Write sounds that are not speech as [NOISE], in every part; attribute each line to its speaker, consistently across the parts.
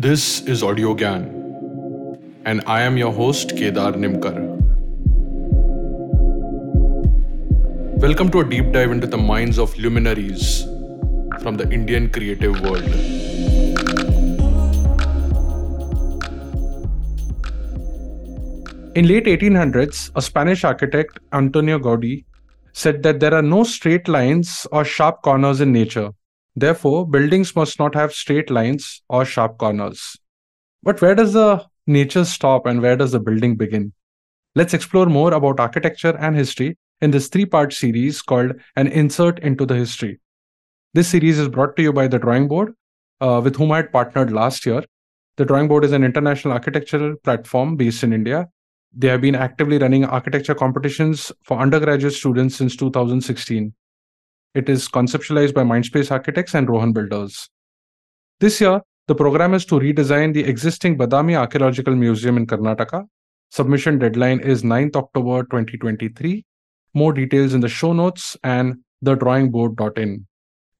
Speaker 1: This is Audiogyan, and I am your host Kedar Nimkar. Welcome to a deep dive into the minds of luminaries from the Indian creative world.
Speaker 2: In late 1800s, a Spanish architect, Antonio Gaudí, said that there are no straight lines or sharp corners in nature. Therefore, buildings must not have straight lines or sharp corners. But where does the nature stop and where does the building begin? Let's explore more about architecture and history in this three part series called An Insert into the History. This series is brought to you by the Drawing Board, uh, with whom I had partnered last year. The Drawing Board is an international architectural platform based in India. They have been actively running architecture competitions for undergraduate students since 2016. It is conceptualized by Mindspace Architects and Rohan Builders. This year, the program is to redesign the existing Badami Archaeological Museum in Karnataka. Submission deadline is 9th October 2023. More details in the show notes and thedrawingboard.in.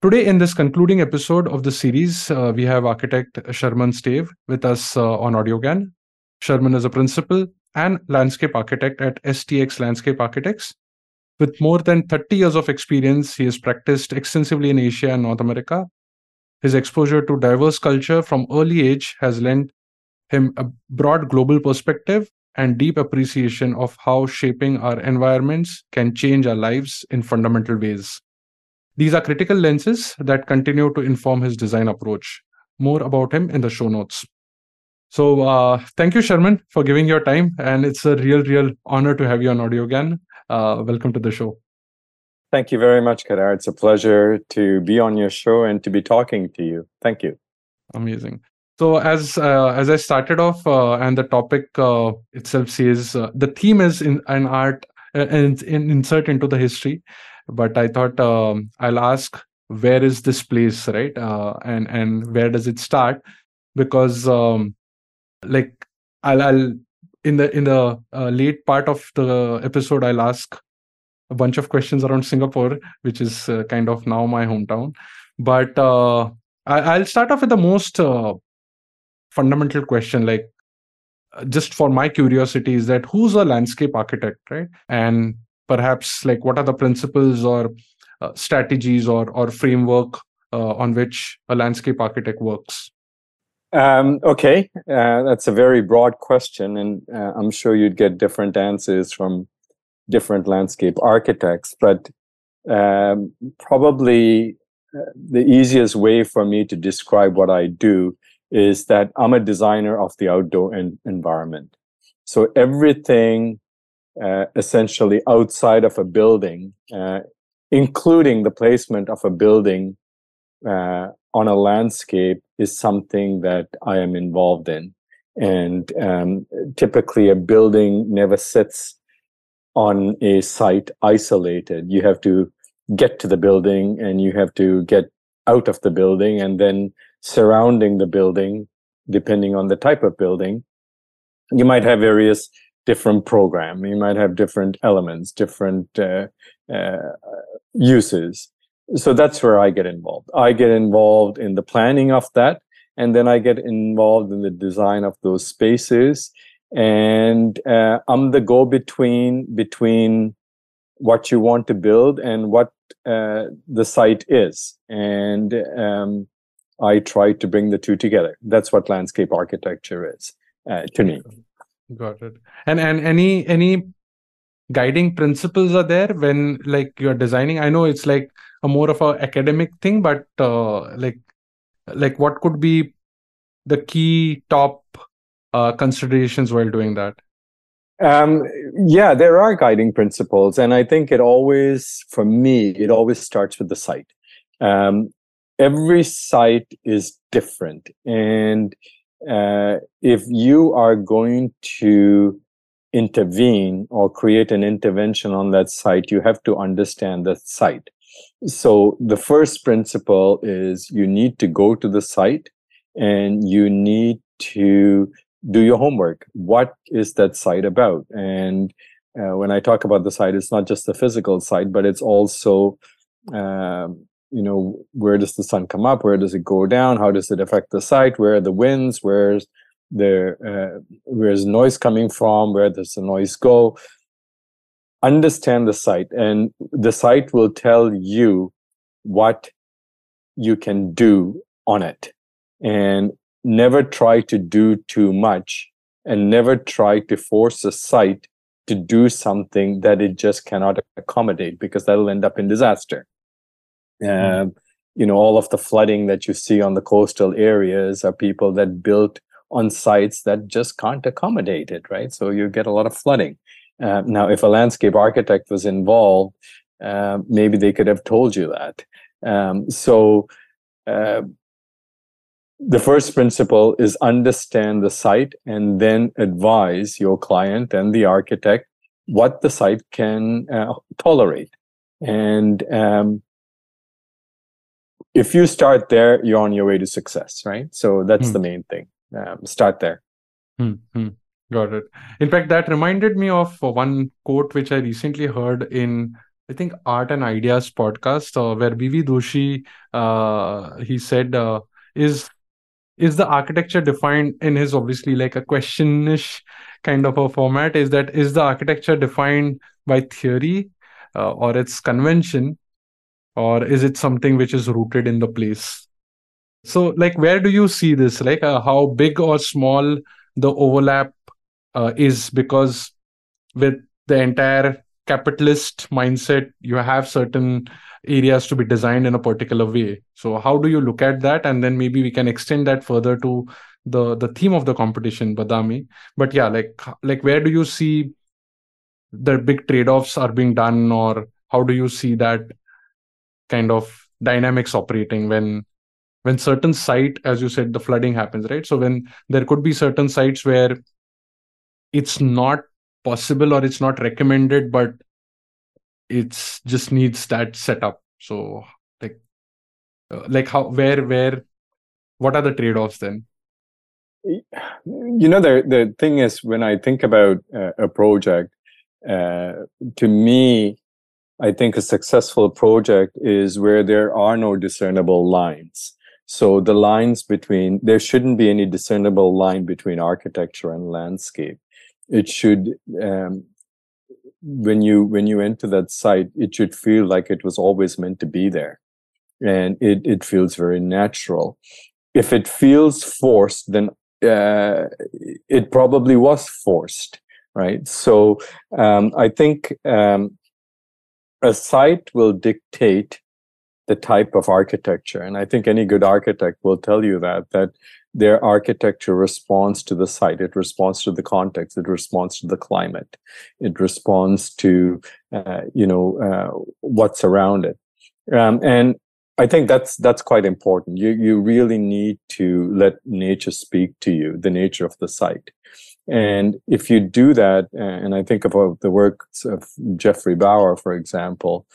Speaker 2: Today, in this concluding episode of the series, uh, we have architect Sherman Stave with us uh, on Audiogyan. Sherman is a principal and landscape architect at STX Landscape Architects, with more than 30 years of experience, he has practiced extensively in Asia and North America. His exposure to diverse culture from early age has lent him a broad global perspective and deep appreciation of how shaping our environments can change our lives in fundamental ways. These are critical lenses that continue to inform his design approach. More about him in the show notes. So, uh, thank you, Sherman, for giving your time. And it's a real, real honor to have you on Audiogyan. Uh, welcome to the show.
Speaker 3: Thank you very much, Kedar. It's a pleasure to be on your show and to be talking to you. Thank you.
Speaker 2: Amazing. So as uh, as I started off, uh, and the topic uh, itself says uh, the theme is in an art uh, and in, insert into the history, but I thought um, I'll ask where is this place, right? Uh, and and where does it start? Because um, like I'll, I'll in the in the uh, late part of the episode i'll ask a bunch of questions around singapore which is uh, kind of now my hometown. But uh, I, will start off with the most uh, fundamental question like uh, just for my curiosity is that who's a landscape architect right? And perhaps like what are the principles or uh, strategies or or framework on which a landscape architect works
Speaker 3: um, okay, uh, that's a very broad question, and uh, I'm sure you'd get different answers from different landscape architects. But um, probably uh, the easiest way for me to describe what I do is that I'm a designer of the outdoor en- environment. So everything uh, essentially outside of a building, uh, including the placement of a building uh, on a landscape is something that I am involved in. And um, typically, a building never sits on a site isolated. You have to get to the building and you have to get out of the building and then surrounding the building, depending on the type of building, you might have various different program. You might have different elements, different uh, uh, uses so that's where I get involved. I get involved in the planning of that, and then I get involved in the design of those spaces. And uh, I'm the go between between what you want to build and what uh, the site is, and um, I try to bring the two together. That's what landscape architecture is uh, to me.
Speaker 2: Got it. And and any any guiding principles are there when like you're designing? I know it's like a more of a academic thing but uh, like like what could be the key top uh, considerations while doing that?
Speaker 3: Um, yeah there are guiding principles and i think it always for me it always starts with the site. Um, every site is different and uh, if you are going to intervene or create an intervention on that site you have to understand the site so the first principle is you need to go to the site and you need to do your homework. What is that site about? And uh, when I talk about the site, it's not just the physical site, but it's also um, you know where does the sun come up? Where does it go down? How does it affect the site? Where are the winds? Where's the uh, where's noise coming from? Where does the noise go understand the site and the site will tell you what you can do on it. And never try to do too much and never try to force a site to do something that it just cannot accommodate because that'll end up in disaster. Mm. you know all of the flooding that you see on the coastal areas are people that built on sites that just can't accommodate it right? So you get a lot of flooding uh, now if a landscape architect was involved uh, maybe they could have told you that. Um, so uh, the first principle is understand the site and then advise your client and the architect what the site can uh, tolerate. And um, if you start there you're on your way to success right? So that's hmm. the main thing. Um, start there.
Speaker 2: Hmm, hmm. Got it in fact that reminded me of one quote which i recently heard in I think Art and Ideas podcast, uh, where B.V. Doshi uh, he said, uh, "Is is the architecture defined in his obviously like a questionish kind of a format? Is that is the architecture defined by theory uh, or its convention, or is it something which is rooted in the place?" So, like, where do you see this? Like, uh, how big or small the overlap uh, is? Because with the entire capitalist mindset you have certain areas to be designed in a particular way. So how do you look at that? And then maybe we can extend that further to the the theme of the competition badami. But yeah like like where do you see the big trade-offs are being done or how do you see that kind of dynamics operating when when certain site as you said the flooding happens right? So when there could be certain sites where it's not possible or it's not recommended but it's just needs that setup. So like uh, like how where where what are the trade-offs then?
Speaker 3: You know the the thing is when i think about uh, a project uh, to me i think a successful project is where there are no discernible lines. So the lines between there shouldn't be any discernible line between architecture and landscape it should um, when you when you enter that site it should feel like it was always meant to be there. And it it feels very natural. If it feels forced then uh, it probably was forced right? So um, i think um, a site will dictate the type of architecture. And i think any good architect will tell you that that their architecture responds to the site. It responds to the context. It responds to the climate. It responds to uh, you know uh, what's around it. Um, and i think that's that's quite important. You you really need to let nature speak to you the nature of the site. And if you do that and i think about the works of Geoffrey Bawa for example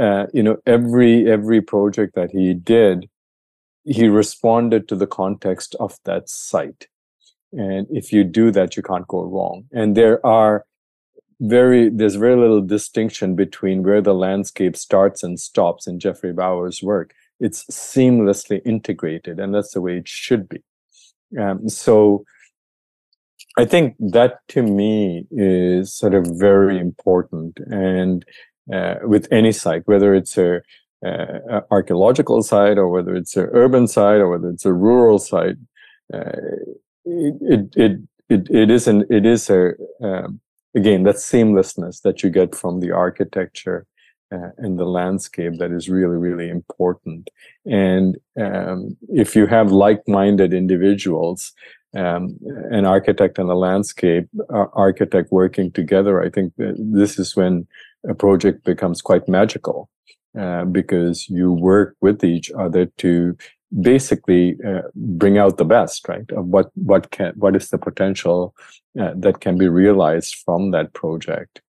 Speaker 3: uh, you know every every project that he did he responded to the context of that site. And if you do that, you can't go wrong. And there are very there's very little distinction between where the landscape starts and stops in Geoffrey Bawa's work. It's seamlessly integrated, and that's the way it should be. Um, so I think that to me is sort of very important. And with any site, whether it's a uh, archaeological site or whether it's an urban site or whether it's a rural site uh, it, it it it is an it is a um, again that seamlessness that you get from the architecture uh, and the landscape that is really really important. And um, if you have like-minded individuals um, an architect and a landscape uh, architect working together i think this is when a project becomes quite magical uh, because you work with each other to basically uh, bring out the best right of what what can what is the potential uh, that can be realized from that project.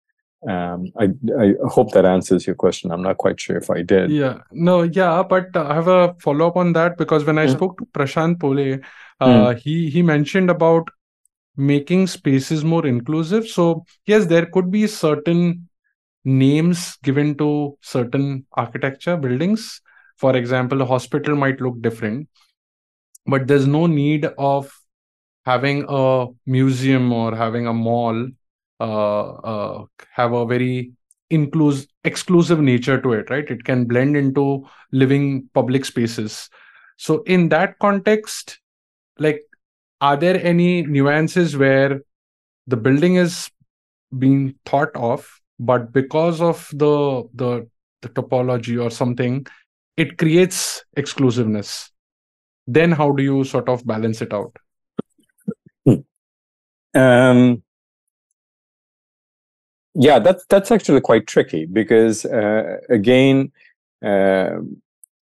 Speaker 3: Um, I, I hope that answers your question. I'm not quite sure if i did.
Speaker 2: Yeah. No yeah but i have a follow-up on that because when i mm. spoke to prashant pole uh, mm. he he mentioned about making spaces more inclusive. So yes there could be certain names given to certain architecture buildings. For example a hospital might look different but there's no need of having a museum or having a mall uh, uh, have a very inclusive exclusive nature to it right? It can blend into living public spaces. So in that context like are there any nuances where the building is being thought of but because of the the, the topology or something it creates exclusiveness. Then how do you sort of balance it out?
Speaker 3: Um, yeah that's that's actually quite tricky because uh, again uh,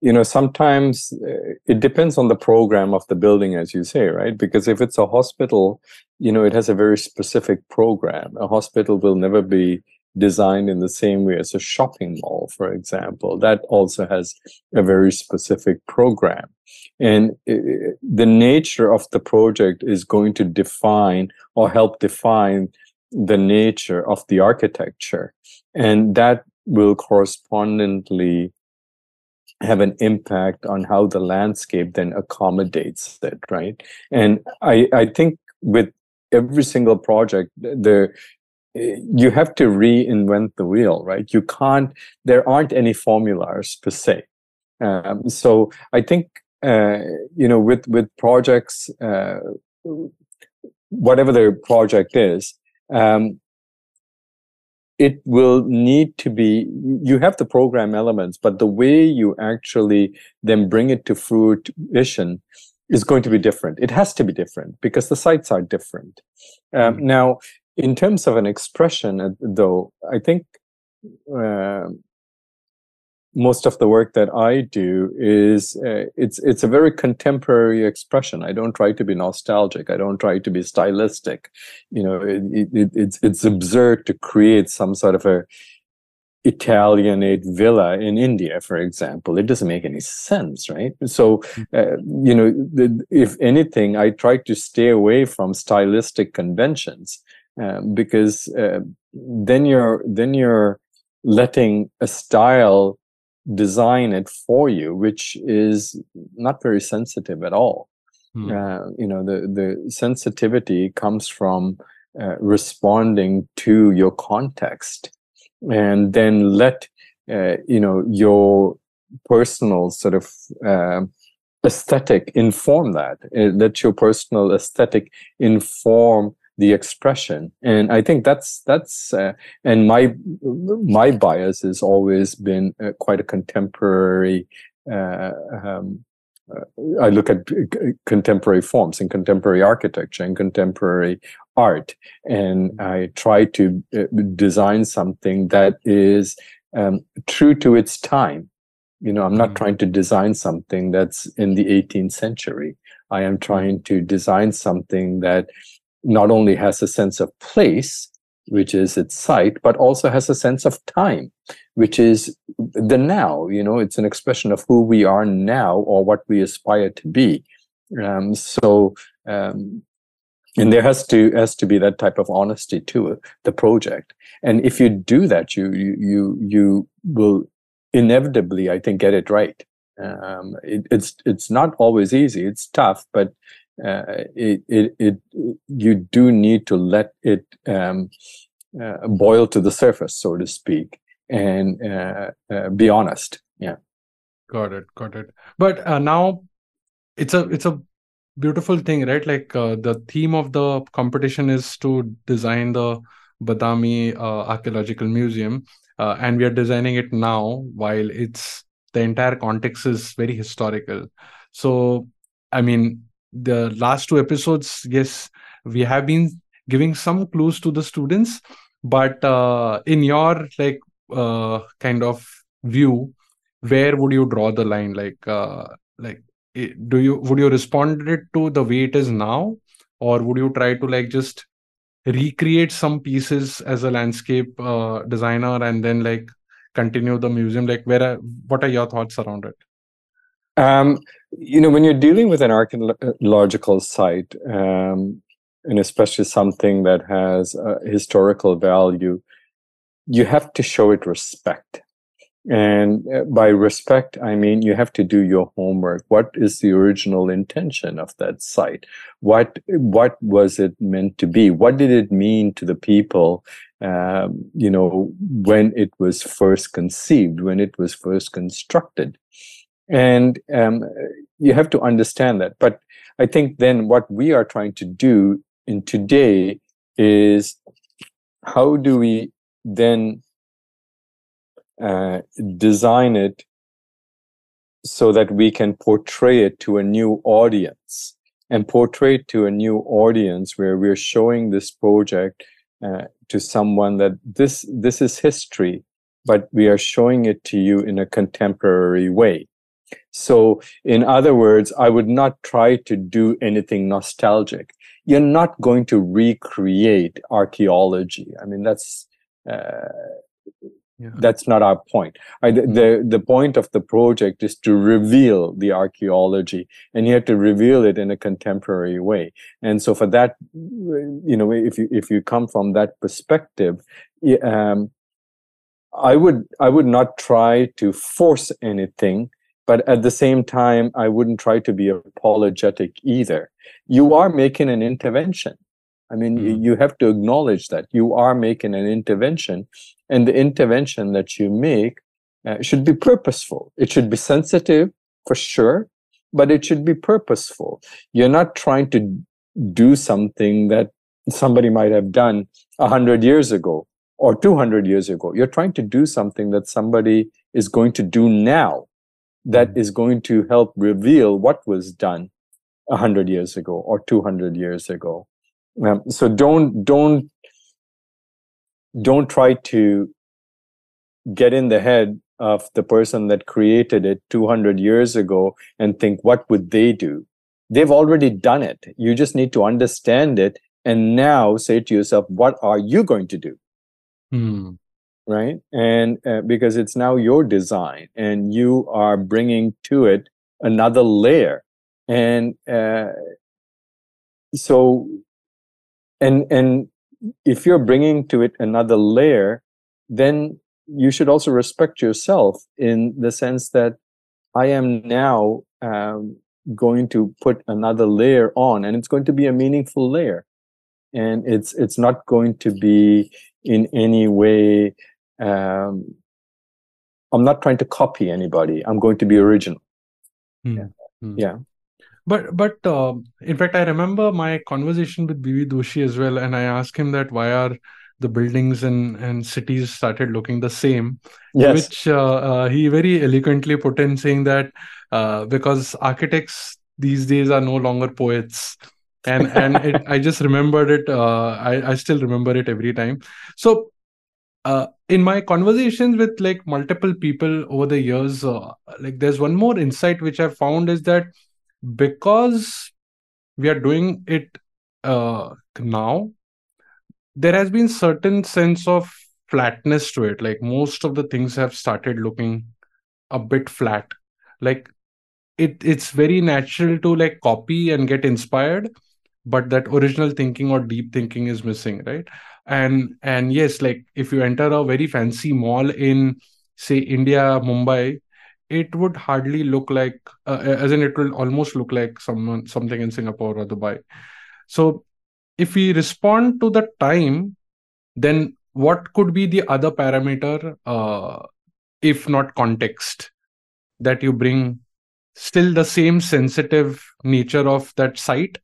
Speaker 3: you know sometimes uh, it depends on the program of the building as you say right? Because if it's a hospital you know it has a very specific program. A hospital will never be designed in the same way as a shopping mall for example. That also has a very specific program. And the nature of the project is going to define or help define the nature of the architecture. And that will correspondingly have an impact on how the landscape then accommodates it right? And i i think with every single project there you have to reinvent the wheel right? You can't there aren't any formulas per se. Um, so i think uh, you know with with projects uh, whatever the project is um, it will need to be you have the program elements but the way you actually then bring it to fruition is going to be different. It has to be different because the sites are different. Um, mm-hmm. now in terms of an expression uh, though i think uh, most of the work that I do is uh, it's it's a very contemporary expression. I don't try to be nostalgic. I don't try to be stylistic. You know, it, it, it's it's absurd to create some sort of a Italianate villa in India, for example. It doesn't make any sense, right? So, hmm. uh, you know, the, if anything, I try to stay away from stylistic conventions uh, because uh, then you're then you're letting a style design it for you, which is not very sensitive at all. Hmm. Uh, you know, the the sensitivity comes from uh, responding to your context, and then let uh, you know your personal sort of uh, aesthetic inform that. Uh, let your personal aesthetic inform the expression and i think that's that's uh, and my my bias has always been uh, quite a contemporary uh, um, uh, I look at contemporary forms and contemporary architecture and contemporary art, and I try to uh, design something that is um, true to its time. You know, I'm not mm-hmm. trying to design something that's in the 18th century. I am trying to design something that not only has a sense of place, which is its site, but also has a sense of time, which is the now. You know, it's an expression of who we are now or what we aspire to be. Um, so, um, and there has to has to be that type of honesty to the project. And if you do that, you you you, you will inevitably, I think, get it right. Um, it, it's it's not always easy. It's tough, but uh, it, it, it, you do need to let it um, uh, boil to the surface, so to speak, and uh, uh be honest. Yeah.
Speaker 2: Got it. Got it. But uh, now it's a it's a beautiful thing, right? Like the theme of the competition is to design the Badami Archaeological Museum, and we are designing it now while it's the entire context is very historical. So, I mean, the last two episodes, yes, we have been giving some clues to the students, but uh, in your like uh, kind of view, where would you draw the line? Like, uh, like do you would you respond it to the way it is now, or would you try to like just recreate some pieces as a landscape uh, designer and then like continue the museum? Like, where are, what are your thoughts around it?
Speaker 3: Um, you know, when you're dealing with an archaeological site, um, and especially something that has historical value, you have to show it respect. And uh, by respect, I mean you have to do your homework. What is the original intention of that site? What what was it meant to be? What did it mean to the people? Um, you know, when it was first conceived, when it was first constructed, and um, you have to understand that. But I think then what we are trying to do in today is how do we then uh, design it so that we can portray it to a new audience and portray it to a new audience where we're showing this project uh, to someone that this this is history but we are showing it to you in a contemporary way so in other words i would not try to do anything nostalgic you're not going to recreate archaeology i mean that's uh, yeah. That's not our point. I, the, the, the point of the project is to reveal the archaeology, and you have to reveal it in a contemporary way. And so, for that, you know, if you if you come from that perspective, um, I would I would not try to force anything, but at the same time, I wouldn't try to be apologetic either. You are making an intervention. I mean, mm. you have to acknowledge that you are making an intervention, and the intervention that you make uh, should be purposeful. It should be sensitive for sure, but it should be purposeful. You're not trying to do something that somebody might have done a hundred years ago or 200 years ago. You're trying to do something that somebody is going to do now that mm. is going to help reveal what was done a hundred years ago or 200 years ago. Um, so don't don't don't try to get in the head of the person that created it 200 years ago and think what would they do they've already done it you just need to understand it and now say to yourself what are you going to do
Speaker 2: hmm.
Speaker 3: Right? And uh, because it's now your design and you are bringing to it another layer. And uh, so and and if you're bringing to it another layer then you should also respect yourself in the sense that i am now um, going to put another layer on and it's going to be a meaningful layer. And it's it's not going to be in any way um, i'm not trying to copy anybody i'm going to be original
Speaker 2: hmm.
Speaker 3: yeah.
Speaker 2: Hmm.
Speaker 3: yeah
Speaker 2: but but uh, in fact, I remember my conversation with B.V. Doshi as well, and I asked him that why are the buildings and and cities started looking the same,
Speaker 3: yes.
Speaker 2: which uh, uh, he very eloquently put in saying that uh, because architects these days are no longer poets. and and it, [LAUGHS] I just remembered it. Uh, I I still remember it every time. So uh, in my conversations with like multiple people over the years, uh, like there's one more insight which I found is that because we are doing it uh, now there has been certain sense of flatness to it. Like most of the things have started looking a bit flat. Like it it's very natural to like copy and get inspired but that original thinking or deep thinking is missing right and and yes like if you enter a very fancy mall in say india mumbai it would hardly look like uh, as in it will almost look like someone something in singapore or dubai. So if we respond to the time then what could be the other parameter uh, if not context that you bring still the same sensitive nature of that site?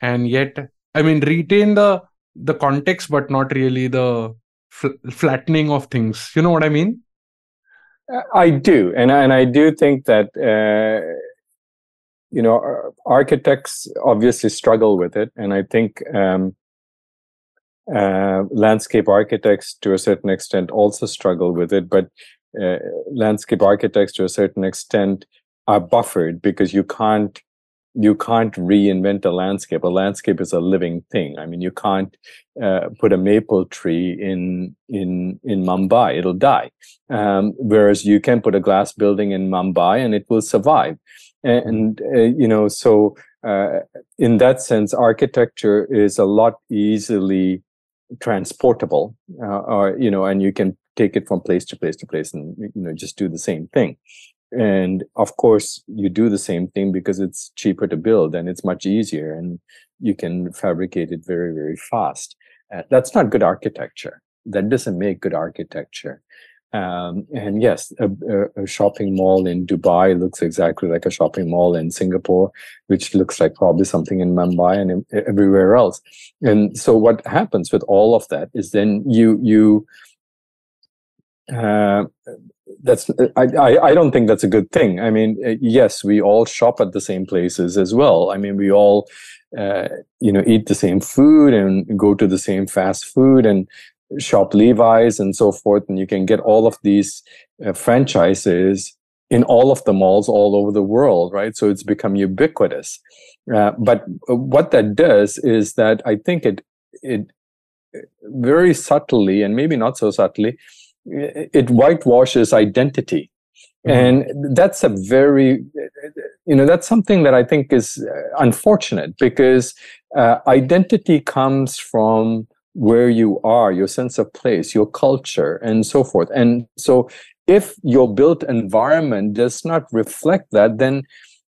Speaker 2: And yet i mean retain the the context but not really the fl- flattening of things. You know what i mean?
Speaker 3: I do, and and I do think that uh, you know architects obviously struggle with it, and I think um, uh, landscape architects to a certain extent also struggle with it. But uh, landscape architects to a certain extent are buffered because you can't you can't reinvent a landscape. A landscape is a living thing. I mean, you can't uh, put a maple tree in in in Mumbai; it'll die. Um, whereas you can put a glass building in Mumbai and it will survive. And uh, you know, so uh, in that sense, architecture is a lot easily transportable, uh, or you know, and you can take it from place to place to place and you know just do the same thing and of course you do the same thing because it's cheaper to build and it's much easier and you can fabricate it very very fast. Uh, that's not good architecture. That doesn't make good architecture. Um, and yes, a, a, shopping mall in Dubai looks exactly like a shopping mall in Singapore, which looks like probably something in Mumbai and everywhere else. And so what happens with all of that is then you you uh, that's I, I, I don't think that's a good thing. I mean, uh, yes, we all shop at the same places as well. I mean, we all uh, you know eat the same food and go to the same fast food and shop Levi's and so forth, and you can get all of these uh, franchises in all of the malls all over the world, right? So it's become ubiquitous. Uh, but what that does is that I think it it very subtly and maybe not so subtly it whitewashes identity mm-hmm. and that's a very you know that's something that i think is uh, unfortunate because uh, identity comes from where you are, your sense of place, your culture, and so forth. And so, if your built environment does not reflect that, then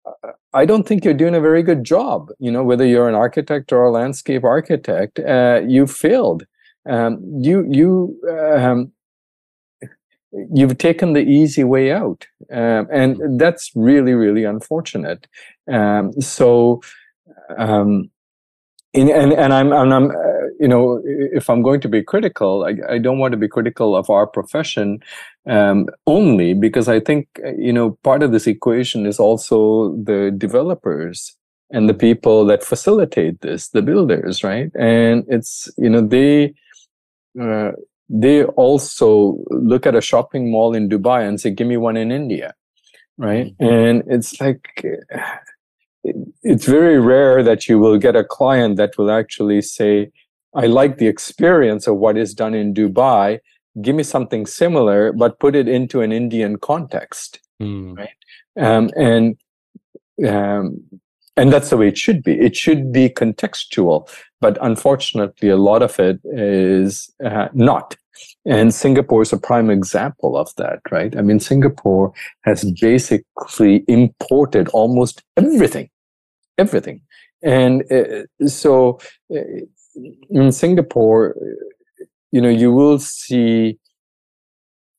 Speaker 3: uh, I don't think you're doing a very good job. You know, whether you're an architect or a landscape architect, uh, you failed. Um, you you um, you've taken the easy way out, um, and that's really really unfortunate. Um, so. Um, in, and and I'm and I'm uh, you know if I'm going to be critical, I, I don't want to be critical of our profession um, only because I think uh, you know part of this equation is also the developers and the people that facilitate this, the builders, right? And it's you know they. Uh, they also look at a shopping mall in Dubai and say, "Give me one in India," right? Mm-hmm. And it's like it's very rare that you will get a client that will actually say, I like the experience of what is done in Dubai. Give me something similar, but put it into an Indian context. Mm. Right. Um, and um, and that's the way it should be. It should be contextual, but unfortunately, a lot of it is uh, not. And Singapore is a prime example of that, right? I mean, Singapore has basically imported almost everything everything. And uh, so uh, in Singapore, you know, you will see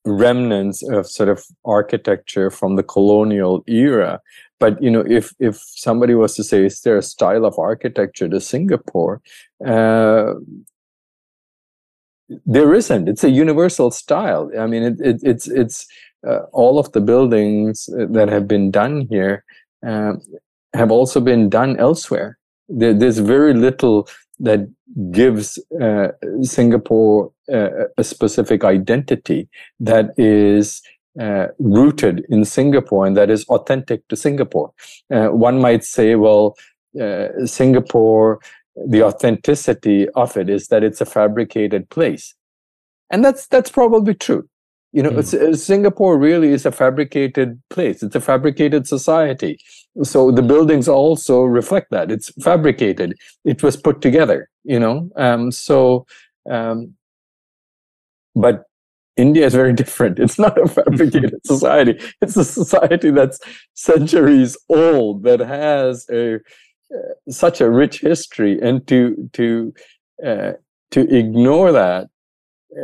Speaker 3: remnants of sort of architecture from the colonial era. But you know, if if somebody was to say, is there a style of architecture to Singapore? Uh, there isn't. It's a universal style. I mean, it, it, it's it's uh, all of the buildings that have been done here um, have also been done elsewhere. There, there's very little that gives uh, Singapore uh, a specific identity that is uh, rooted in Singapore and that is authentic to Singapore. Uh, one might say, well, uh, Singapore, the authenticity of it is that it's a fabricated place, and that's that's probably true. You know, mm. Singapore really is a fabricated place. It's a fabricated society. So the buildings also reflect that. It's fabricated. It was put together. You know, um, so um, but India is very [LAUGHS] different. It's not a fabricated [LAUGHS] society. It's a society that's centuries old that has a uh, such a rich history, and to to uh, to ignore that,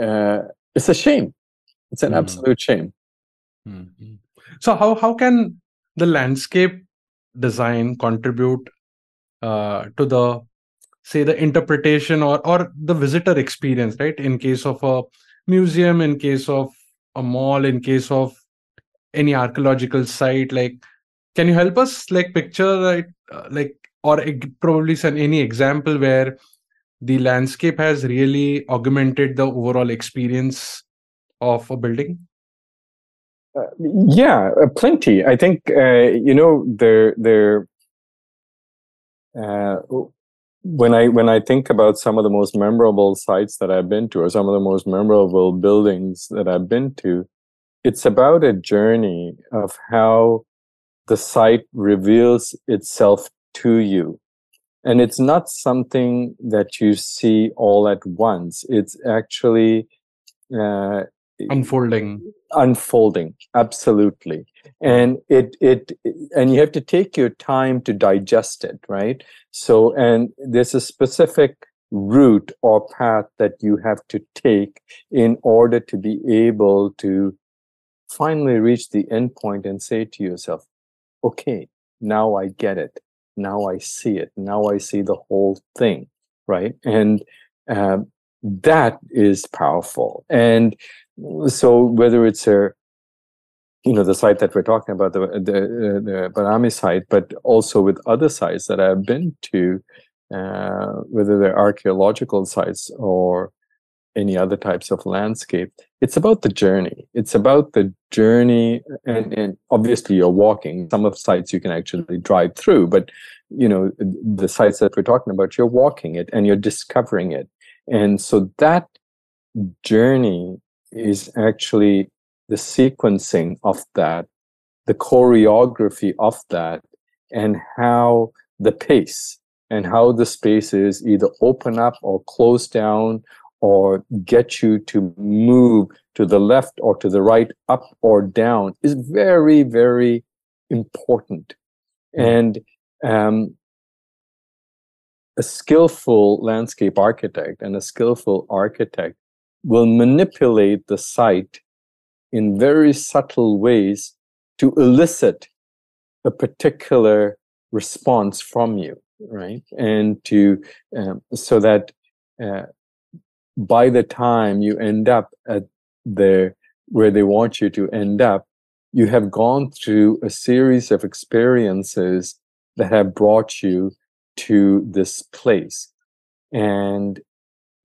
Speaker 3: uh, it's a shame. It's an mm. absolute shame.
Speaker 2: Mm-hmm. So how how can the landscape design contribute uh, to the say the interpretation or or the visitor experience, right? In case of a museum, in case of a mall, in case of any archaeological site, like can you help us like picture right uh, like or probably send any example where the landscape has really augmented the overall experience of a building?
Speaker 3: Uh, yeah, uh, plenty. I think uh, you know there there. Uh, when I when I think about some of the most memorable sites that I've been to, or some of the most memorable buildings that I've been to, it's about a journey of how the site reveals itself to you, and it's not something that you see all at once. It's actually uh,
Speaker 2: unfolding
Speaker 3: unfolding absolutely. And it it and you have to take your time to digest it right? So and there's a specific route or path that you have to take in order to be able to finally reach the end point and say to yourself okay now i get it. Now i see it. Now i see the whole thing right? And um, that is powerful. And so whether it's a you know the site that we're talking about the the, uh, the Badami site but also with other sites that i've been to uh, whether they're archaeological sites or any other types of landscape it's about the journey. It's about the journey and, and obviously you're walking. Some of the sites you can actually drive through but you know the sites that we're talking about you're walking it and you're discovering it. And so that journey is actually the sequencing of that, the choreography of that, and how the pace and how the spaces either open up or close down or get you to move to the left or to the right, up or down is very, very important. Hmm. And um, a skillful landscape architect and a skillful architect will manipulate the site in very subtle ways to elicit a particular response from you right? And to um, so that uh, by the time you end up at the where they want you to end up you have gone through a series of experiences that have brought you to this place. And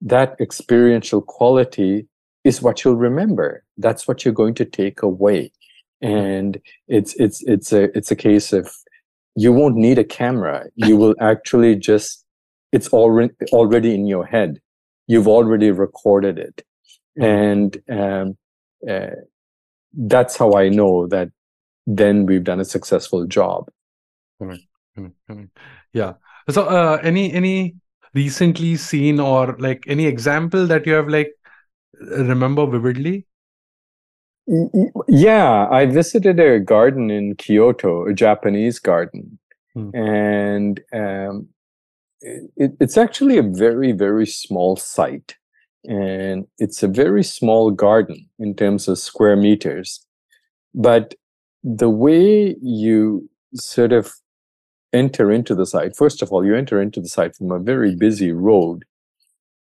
Speaker 3: that experiential quality is what you'll remember. That's what you're going to take away. And it's it's it's a it's a case of you won't need a camera. You will [LAUGHS] actually just it's already already in your head. You've already recorded it. And um, uh, that's how i know that then we've done a successful job.
Speaker 2: Yeah. So uh, any any recently seen or like any example that you have like remember vividly?
Speaker 3: Yeah i visited a garden in kyoto a japanese garden. Hmm. and um, it, it's actually a very very small site. And it's a very small garden in terms of square meters. But the way you sort of enter into the site, first of all, you enter into the site from a very busy road,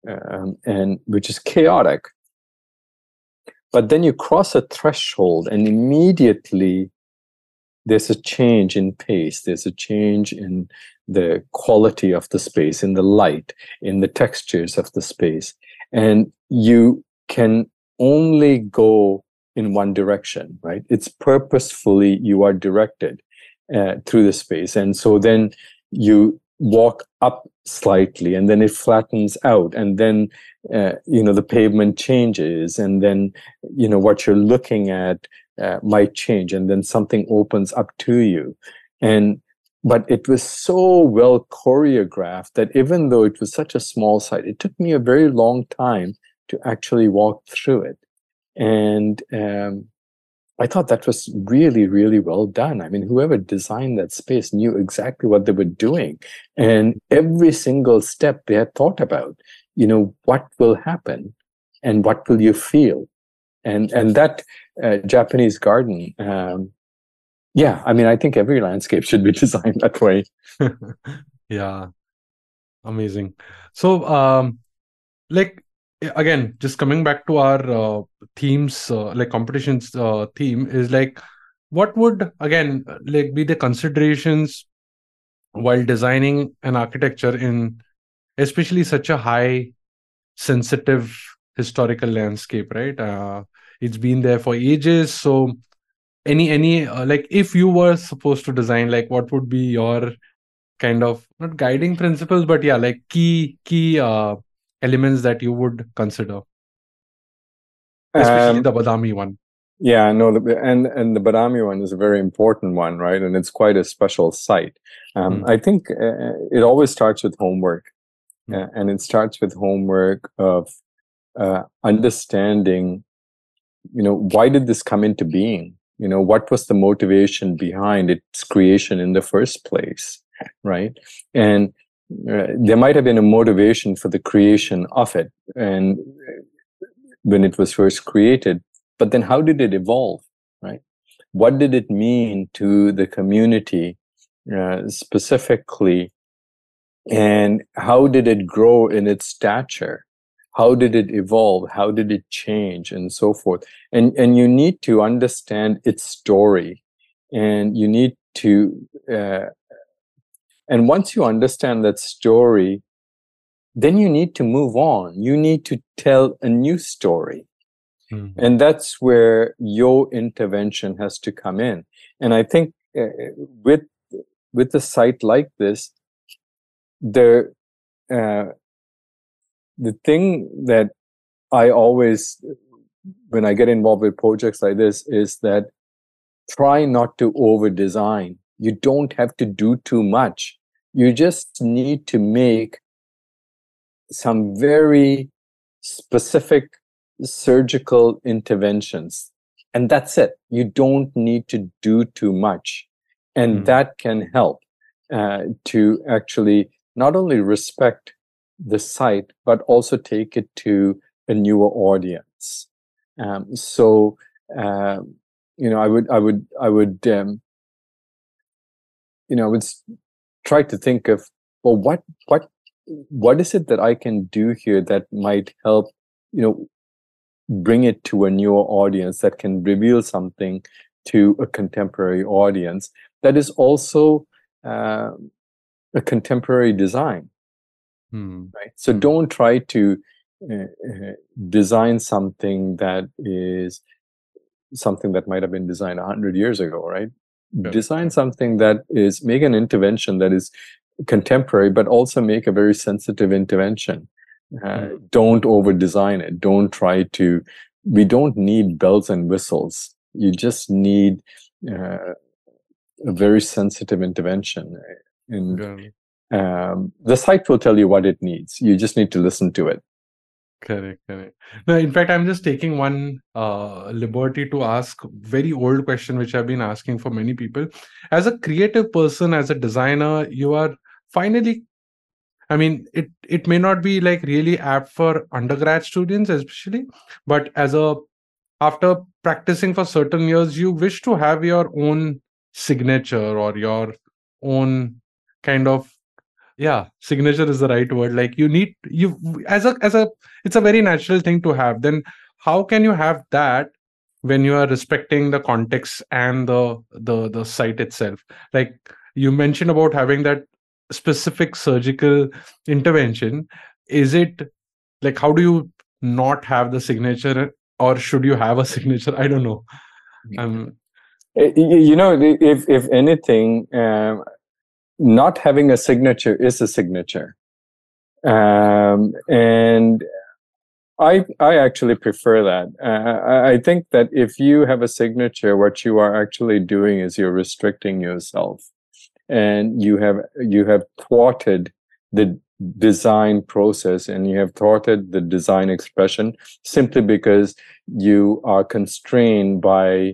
Speaker 3: um, and which is chaotic. But then you cross a threshold, and immediately there's a change in pace. There's a change in the quality of the space, in the light, in the textures of the space, and you can only go in one direction. Right? It's purposefully you are directed uh, through the space. And so then you walk up slightly and then it flattens out and then uh, you know the pavement changes and then you know what you're looking at uh, might change and then something opens up to you and but it was so well choreographed that even though it was such a small site it took me a very long time to actually walk through it and um, I thought that was really, really well done. I mean, whoever designed that space knew exactly what they were doing. And every single step they had thought about, you know, what will happen and what will you feel? And, and that uh, Japanese garden, um, yeah, I mean, I think every landscape should be [LAUGHS] designed that way. [LAUGHS]
Speaker 2: yeah. Amazing. So, um, like again just coming back to our uh, themes uh, like competitions uh, theme is like what would again like be the considerations while designing an architecture in especially such a high sensitive historical landscape right? Uh, it's been there for ages. So any any uh, like if you were supposed to design like what would be your kind of not guiding principles but yeah like key key uh elements that you would consider, especially um, the Badami one.
Speaker 3: Yeah, no, and and the Badami one is a very important one, right? And it's quite a special site. Um, mm. I think uh, it always starts with homework, mm. uh, and it starts with homework of uh, understanding you know, why did this come into being? You know, what was the motivation behind its creation in the first place, right? And there might have been a motivation for the creation of it, and uh, when it was first created, but then how did it evolve, right? What did it mean to the community uh, specifically, and how did it grow in its stature? how did it evolve? How did it change? And so forth. And and you need to understand its story and you need to uh, and once you understand that story then you need to move on you need to tell a new story mm-hmm. and that's where your intervention has to come in and i think uh, with with a site like this the uh, the thing that I always, when I get involved with projects like this, is that try not to over design. You don't have to do too much. You just need to make some very specific surgical interventions. And that's it. You don't need to do too much. And mm. that can help uh, to actually not only respect the site, but also take it to a newer audience. Um, so, uh, you know, I would, I would, I would, um, you know, I would try to think of, well, what, what, what is it that I can do here that might help, you know, bring it to a newer audience that can reveal something to a contemporary audience that is also uh, a contemporary design Hmm. Right. So hmm. don't try to uh, uh, design something that is something that might have been designed 100 years ago, right? Yeah. Design something that is, make an intervention that is contemporary, but also make a very sensitive intervention. Uh, hmm. Don't over design it. Don't try to, we don't need bells and whistles. You just need uh, a very sensitive intervention. And yeah um, the site will tell you what it needs. You just need to listen to it.
Speaker 2: Correct, correct. No, in fact, I'm just taking one uh, liberty to ask very old question, which I've been asking for many people. As a creative person, as a designer, you are finally. I mean, it it may not be like really apt for undergrad students, especially, but as a after practicing for certain years, you wish to have your own signature or your own kind of yeah signature is the right word. Like you need you as a as a it's a very natural thing to have. Then how can you have that when you are respecting the context and the the the site itself? Like you mentioned about having that specific surgical intervention. Is it like how do you not have the signature or should you have a [LAUGHS] signature? I don't know. Um
Speaker 3: you know if if anything um, not having a signature is a signature. Um, and I I actually prefer that. Uh, I think that if you have a signature, what you are actually doing is you're restricting yourself, and you have you have thwarted the design process and you have thwarted the design expression simply because you are constrained by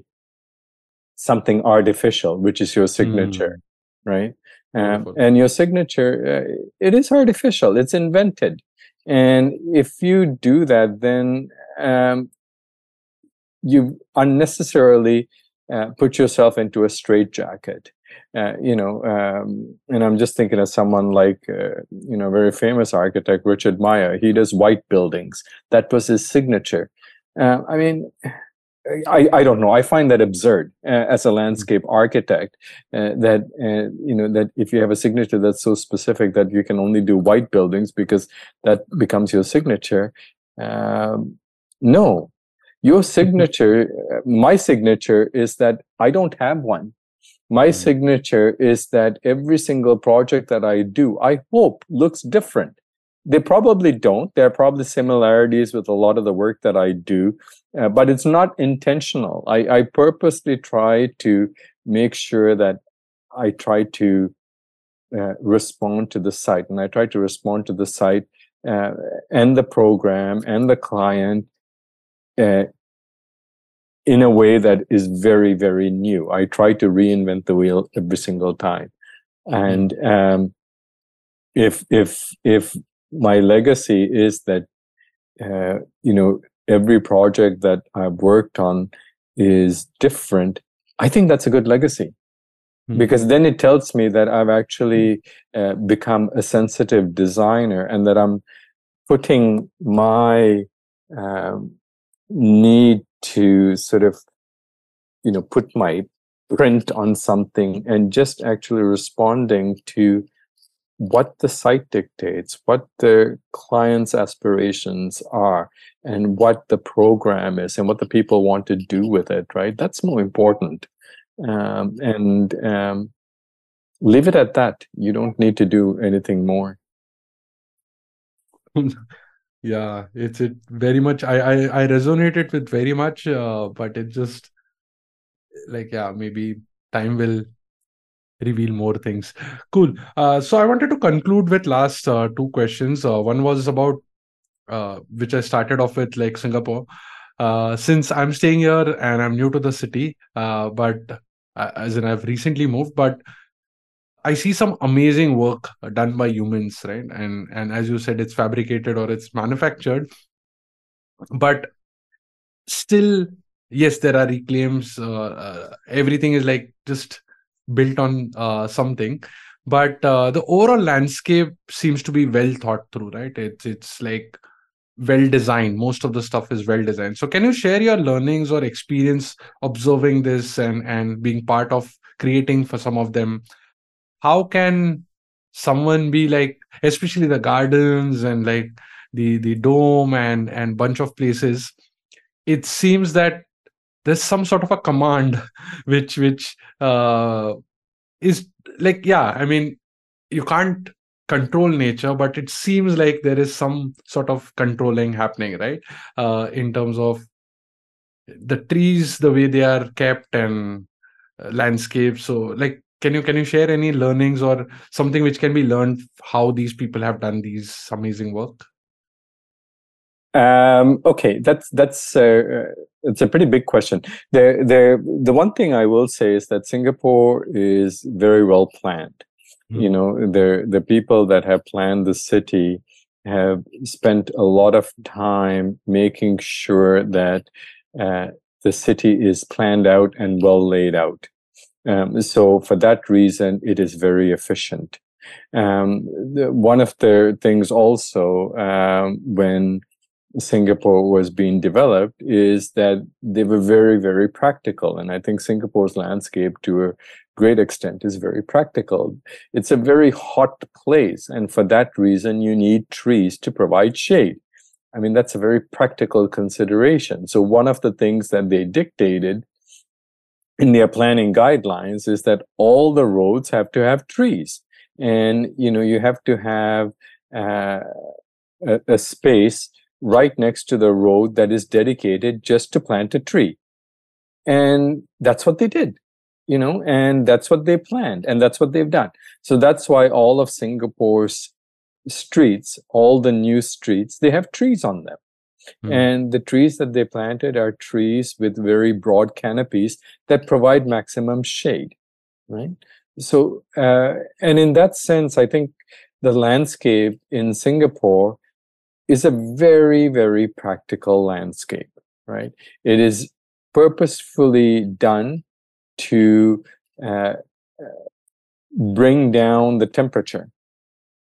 Speaker 3: something artificial, which is your signature, mm. right? Um, and your signature, uh, it is artificial, it's invented. And if you do that, then um, you unnecessarily uh, put yourself into a straitjacket. Uh, you know, um, and I'm just thinking of someone like, uh, you know, very famous architect, Richard Meier. He does white buildings. That was his signature. Uh, I mean, I, I don't know. I find that absurd uh, as a landscape architect. Uh, that uh, you know that if you have a signature that's so specific that you can only do white buildings because that becomes your signature. Um, no, your signature, uh, my signature is that I don't have one. My mm-hmm. signature is that every single project that I do, I hope looks different they probably don't. There are probably similarities with a lot of the work that I do, uh, but it's not intentional. I, I purposely try to make sure that I try to uh, respond to the site, and I try to respond to the site uh, and the program and the client uh, in a way that is very, very new. I try to reinvent the wheel every single time. Mm-hmm. And um, if if if my legacy is that uh, you know every project that I've worked on is different, I think that's a good legacy mm-hmm. because then it tells me that I've actually uh, become a sensitive designer and that I'm putting my um, need to sort of you know put my print on something and just actually responding to what the site dictates, what the client's aspirations are, and what the program is, and what the people want to do with it, right? That's more important. Um, and um, leave it at that. You don't need to do anything more. [LAUGHS]
Speaker 2: yeah, it's it very much. I I, I resonated with very much, uh, but it just like yeah, maybe time will reveal more things. Cool. Uh, so I wanted to conclude with last uh, two questions. Uh, one was about uh, which I started off with, like Singapore. Uh, since I'm staying here and I'm new to the city, uh, but as in I've recently moved, but I see some amazing work done by humans, right? And and as you said, it's fabricated or it's manufactured, but still, yes, there are reclaims. everything is like just built on uh, something. But uh, the overall landscape seems to be well thought through right? It's it's like well designed. Most of the stuff is well designed. So can you share your learnings or experience observing this and and being part of creating for some of them? How can someone be like especially the gardens and like the the dome and and bunch of places it seems that there's some sort of a command which which uh, is like yeah i mean you can't control nature but it seems like there is some sort of controlling happening right? Uh, in terms of the trees the way they are kept and uh, landscapes so like can you can you share any learnings or something which can be learned how these people have done these amazing work
Speaker 3: um, okay, that's that's uh, it's a pretty big question. The the the one thing I will say is that Singapore is very well planned. Mm. You know, the the people that have planned the city have spent a lot of time making sure that uh, the city is planned out and well laid out. Um, so for that reason, it is very efficient. Um, the, one of the things also um, when Singapore was being developed is that they were very, very practical. And I think Singapore's landscape, to a great extent, is very practical. It's a very hot place. And for that reason, you need trees to provide shade. I mean, that's a very practical consideration. So, one of the things that they dictated in their planning guidelines is that all the roads have to have trees. And, you know, you have to have uh, a, a space right next to the road that is dedicated just to plant a tree. And that's what they did, you know, and that's what they planned and that's what they've done. So that's why all of Singapore's streets, all the new streets, they have trees on them. Mm. And the trees that they planted are trees with very broad canopies that provide maximum shade, right? So, uh, and in that sense, I think the landscape in Singapore is a very, very practical landscape, right? It is purposefully done to uh, uh bring down the temperature.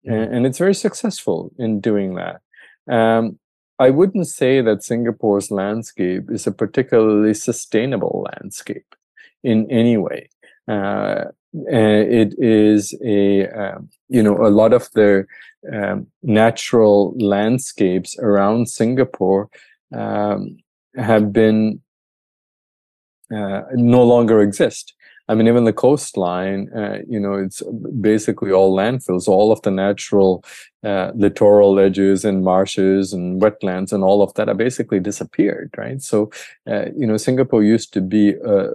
Speaker 3: And, and, it's very successful in doing that. Um, I wouldn't say that Singapore's landscape is a particularly sustainable landscape in any way. Uh, it is a um, you know a lot of the um, natural landscapes around Singapore um, have been uh, no longer exist. I mean, even the coastline, uh, you know, it's basically all landfills. All of the natural uh, littoral edges and marshes and wetlands and all of that are basically disappeared, right? So, uh, you know, Singapore used to be a,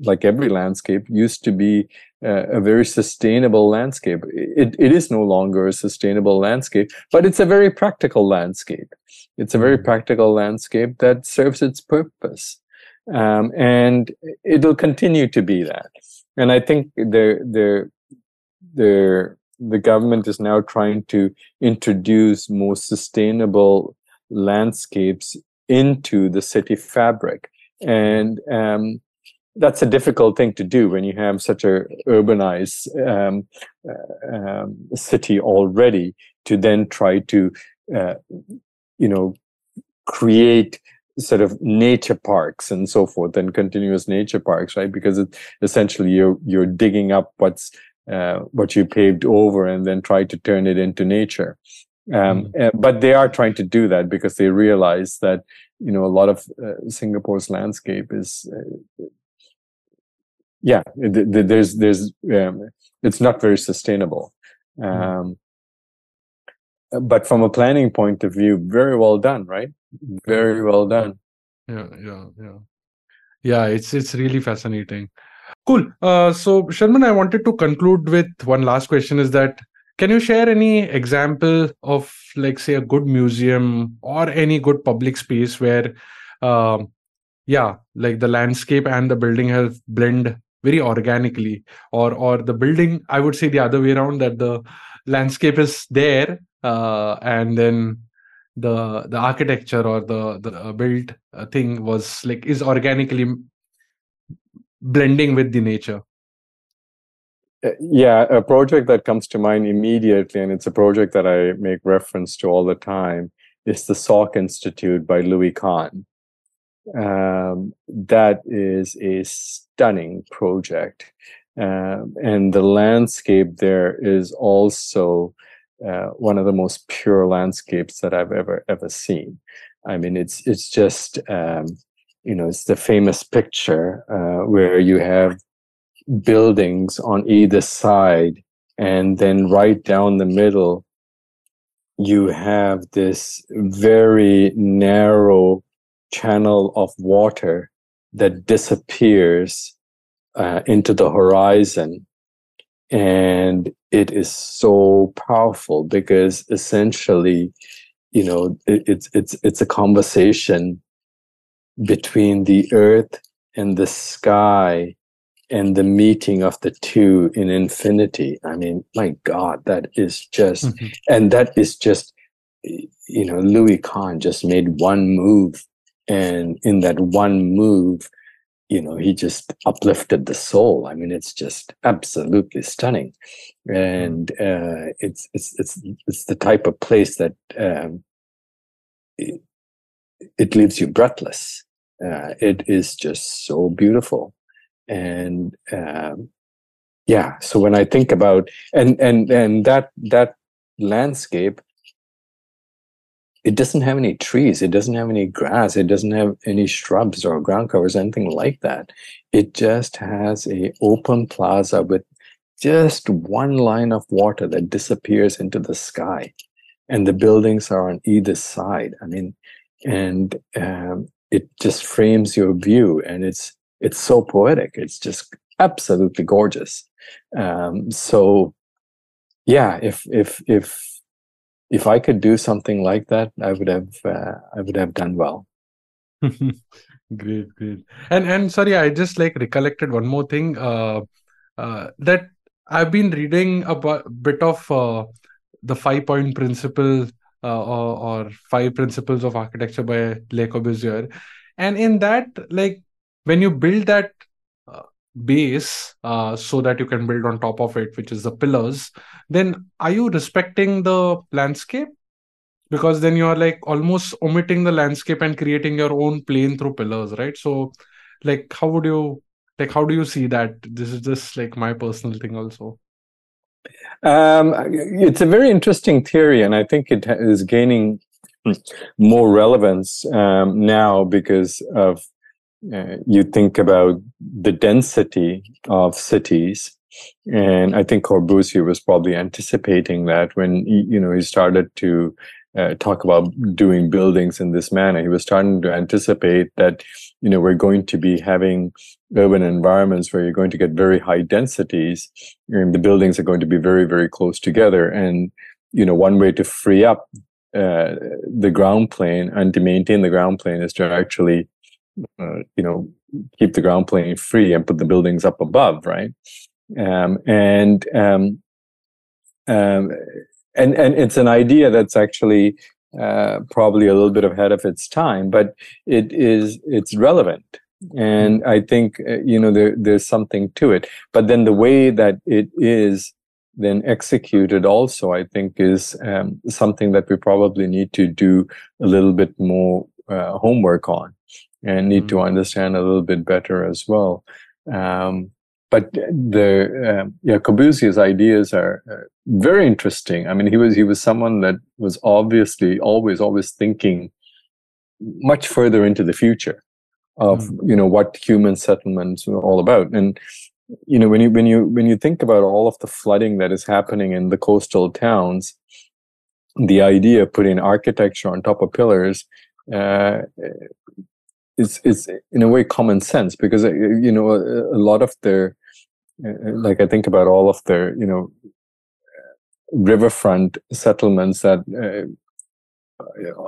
Speaker 3: like every landscape, used to be uh, a very sustainable landscape. It, it is no longer a sustainable landscape, but it's a very practical landscape. It's a very mm. practical landscape that serves its purpose. um, and it'll continue to be that. And I think the the the the government is now trying to introduce more sustainable landscapes into the city fabric, and um, that's a difficult thing to do when you have such a urbanized um, uh, um, city already. To then try to, uh, you know, create sort of nature parks and so forth and continuous nature parks right because it, essentially you're you're digging up what's uh, what you paved over and then try to turn it into nature um, mm. uh, but they are trying to do that because they realize that you know a lot of uh, singapore's landscape is uh, yeah th- th- there's there's um, it's not very sustainable. Mm. um, but from a planning point of view very well done right? Very well done.
Speaker 2: Yeah yeah yeah. Yeah it's it's really fascinating. Cool. Uh, so sherman i wanted to conclude with one last question is that can you share any example of like say a good museum or any good public space where um, yeah like the landscape and the building have blend very organically. Or or the building i would say the other way around that the landscape is there uh, and then the the architecture or the the uh, built uh, thing was like is organically blending with the nature.
Speaker 3: Uh, yeah a project that comes to mind immediately and it's a project that i make reference to all the time is the salk institute by louis kahn um, that is a stunning project um, and the landscape there is also uh, one of the most pure landscapes that I've ever ever seen. I mean, it's it's just um, you know it's the famous picture uh, where you have buildings on either side, and then right down the middle, you have this very narrow channel of water that disappears uh, into the horizon and it is so powerful because essentially you know it, it's it's it's a conversation between the earth and the sky and the meeting of the two in infinity i mean my god that is just mm-hmm. and that is just you know louis kahn just made one move and in that one move you know he just uplifted the soul. I mean it's just absolutely stunning. And uh, it's it's it's it's the type of place that um, it, it, leaves you breathless. Uh, it is just so beautiful. And um, yeah so when i think about and and and that that landscape it doesn't have any trees it doesn't have any grass it doesn't have any shrubs or ground covers anything like that. It just has a open plaza with just one line of water that disappears into the sky. And the buildings are on either side i mean and um, it just frames your view and it's it's so poetic it's just absolutely gorgeous. Um, so yeah if if if if I could do something like that, I would have uh, I would have done well. [LAUGHS]
Speaker 2: great, great. And and sorry, I just like recollected one more thing. Uh, uh, that I've been reading a bit of uh, the five point principle uh, or, or five principles of architecture by Le Corbusier, and in that, like when you build that base uh, so that you can build on top of it which is the pillars then are you respecting the landscape? Because then you are like almost omitting the landscape and creating your own plane through pillars right? So like how would you like how do you see that? This is just like my personal thing also.
Speaker 3: Um, it's a very interesting theory and i think it is gaining more relevance um, now because of you think about the density of cities and i think corbusier was probably anticipating that when he, you know he started to uh, talk about doing buildings in this manner. He was starting to anticipate that you know we're going to be having urban environments where you're going to get very high densities and the buildings are going to be very very close together. And you know one way to free up uh, the ground plane and to maintain the ground plane is to actually uh, you know keep the ground plane free and put the buildings up above, right? Um, and um, um, and and it's an idea that's actually uh, probably a little bit ahead of its time, but it is it's relevant, and I think uh, you know there there's something to it. But then the way that it is then executed also, I think, is um, something that we probably need to do a little bit more uh, homework on, and need mm-hmm. to understand a little bit better as well. Um, but the uh, yeah ideas are uh, very interesting. I mean, he was he was someone that was obviously always always thinking much further into the future of mm. you know what human settlements are all about and you know when you when you when you think about all of the flooding that is happening in the coastal towns the idea of putting architecture on top of pillars uh, is is in a way common sense because uh, you know a, a lot of their uh, like I think about all of the you know riverfront settlements that uh,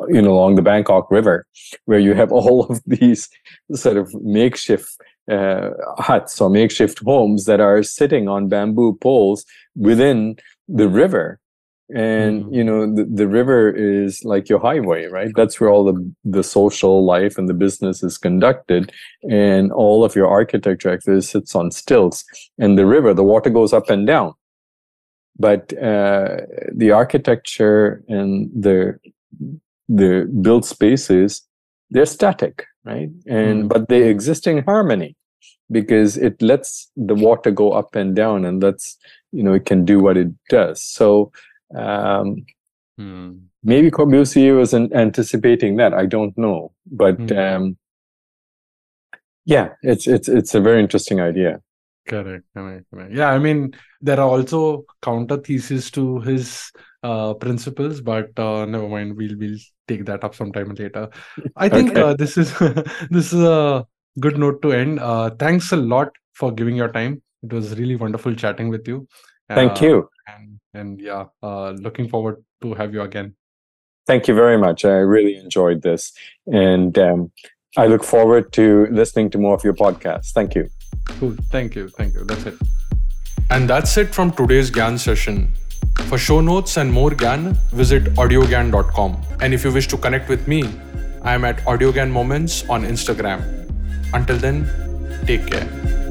Speaker 3: you know along the Bangkok River, where you have [LAUGHS] all of these sort of makeshift uh, huts or makeshift homes that are sitting on bamboo poles within the river and mm. you know the, the river is like your highway right? That's where all the the social life and the business is conducted. And all of your architecture actually sits on stilts. And the river the water goes up and down. But uh, the architecture and the the built spaces they're static right? And mm. but they exist in harmony because it lets the water go up and down and lets you know it can do what it does. So um, hmm. Maybe Corbusier was anticipating that. I don't know, but hmm. um, yeah, it's it's it's a very interesting idea.
Speaker 2: Correct, correct, correct. Yeah, I mean there are also counter theses to his uh, principles, but uh, never mind. We'll we'll take that up sometime later. I think okay. uh, this is [LAUGHS] this is a good note to end. Uh, thanks a lot for giving your time. It was really wonderful chatting with you.
Speaker 3: Thank uh, you.
Speaker 2: And and yeah, uh, looking forward to have you again.
Speaker 3: Thank you very much. I really enjoyed this, and um, I look forward to listening to more of your podcasts. Thank you.
Speaker 2: Cool. Thank you. Thank you. That's it.
Speaker 1: And that's it from today's Gyan session. For show notes and more Gyan, visit audiogyan.com. And if you wish to connect with me, I am at AudioGyan Moments on Instagram. Until then, take care.